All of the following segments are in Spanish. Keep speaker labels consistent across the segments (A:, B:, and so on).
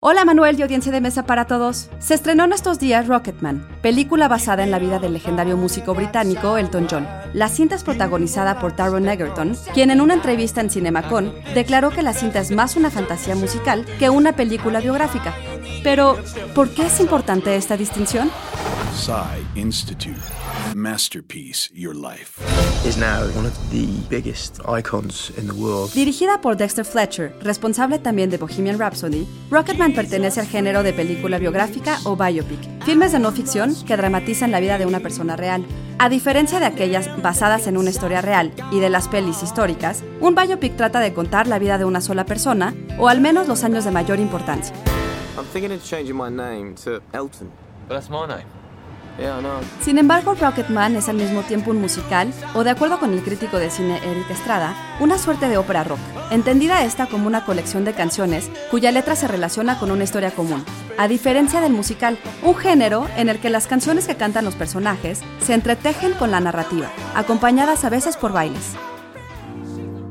A: Hola Manuel y audiencia de mesa para todos. Se estrenó en estos días Rocketman, película basada en la vida del legendario músico británico Elton John. La cinta es protagonizada por Taron Egerton, quien en una entrevista en Cinemacon declaró que la cinta es más una fantasía musical que una película biográfica. Pero, ¿por qué es importante esta distinción?
B: Psy Institute. Masterpiece Your Life.
C: is now one of the biggest icons in the world.
A: Dirigida por Dexter Fletcher, responsable también de Bohemian Rhapsody, Rocketman pertenece al género de película biográfica o biopic, filmes de no ficción que dramatizan la vida de una persona real. A diferencia de aquellas basadas en una historia real y de las pelis históricas, un biopic trata de contar la vida de una sola persona o al menos los años de mayor importancia.
D: I'm thinking of changing my name to Elton.
E: But that's my name.
A: Sin embargo, Rocketman es al mismo tiempo un musical, o de acuerdo con el crítico de cine Eric Estrada, una suerte de ópera rock, entendida esta como una colección de canciones cuya letra se relaciona con una historia común, a diferencia del musical, un género en el que las canciones que cantan los personajes se entretejen con la narrativa, acompañadas a veces por bailes.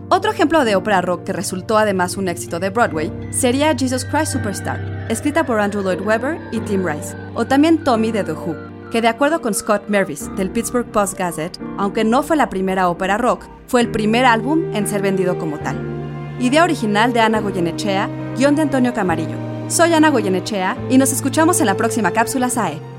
A: Otro ejemplo de ópera rock que resultó además un éxito de Broadway sería Jesus Christ Superstar, escrita por Andrew Lloyd Webber y Tim Rice, o también Tommy de The Who, que de acuerdo con Scott Mervis del Pittsburgh Post Gazette, aunque no fue la primera ópera rock, fue el primer álbum en ser vendido como tal. Idea original de Ana Goyenechea, guion de Antonio Camarillo. Soy Ana Goyenechea y nos escuchamos en la próxima cápsula SAE.